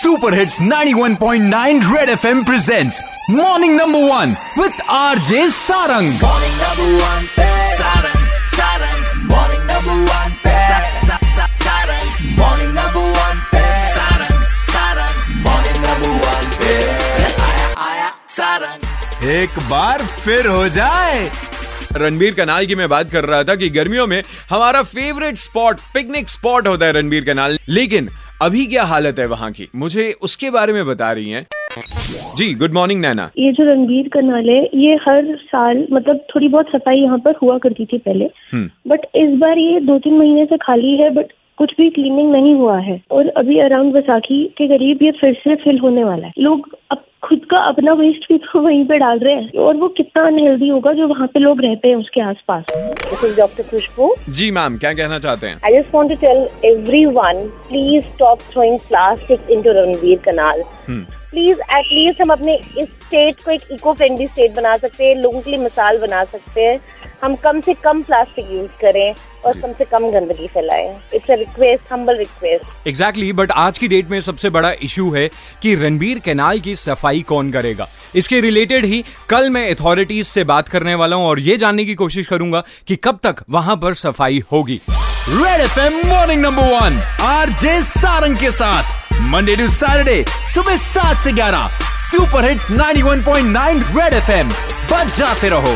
Super hits 91.9 red F M presents morning number one with RJ Sarang एक बार फिर हो जाए। रणबीर कनाल की मैं बात कर रहा था कि गर्मियों में हमारा फेवरेट स्पॉट पिकनिक स्पॉट होता है रणबीर कनाल। लेकिन अभी क्या हालत है वहाँ की? मुझे उसके बारे में बता रही हैं। जी गुड मॉर्निंग नैना ये जो रणबीर कनाल है ये हर साल मतलब थोड़ी बहुत सफ़ाई यहाँ पर हुआ करती थी पहले। बट इस बार ये दो तीन महीने से खाली है बट कुछ भी क्लीनिंग नहीं हुआ है। और अभी अराउंड बैसाखी के करीब ये फिर से फिल होने वाला है। लोग अब खुद का अपना वेस्ट भी तो वहीं पे डाल रहे हैं और वो कितना अनहेल्दी होगा जो वहाँ पे लोग रहते हैं उसके आसपास This is Dr. Khushbu. जी मैम क्या कहना चाहते हैं I just want to tell everyone, please stop throwing plastic into Ranveer Canal. Please at least हम अपने इस स्टेट को एक इको फ्रेंडली स्टेट बना सकते हैं लोगों के लिए मिसाल बना सकते हैं हम कम से कम प्लास्टिक यूज़ करें और कम से कम गंदगी फैलाएँ। It's a request humble request exactly but आज की डेट में सबसे बड़ा इशू है कि रणबीर कैनाल की सफ़ाई कौन करेगा। इसके रिलेटेड ही कल मैं अथॉरिटीज से बात करने वाला हूँ और ये जानने की कोशिश करूँगा कि कब तक वहाँ पर सफ़ाई होगी। Red F M morning number one R J Sarang के साथ। मंडे टू सैटरडे सुबह सात से ग्यारह। सुपर हिट्स 91.9 रेड एफएम बच जाते रहो।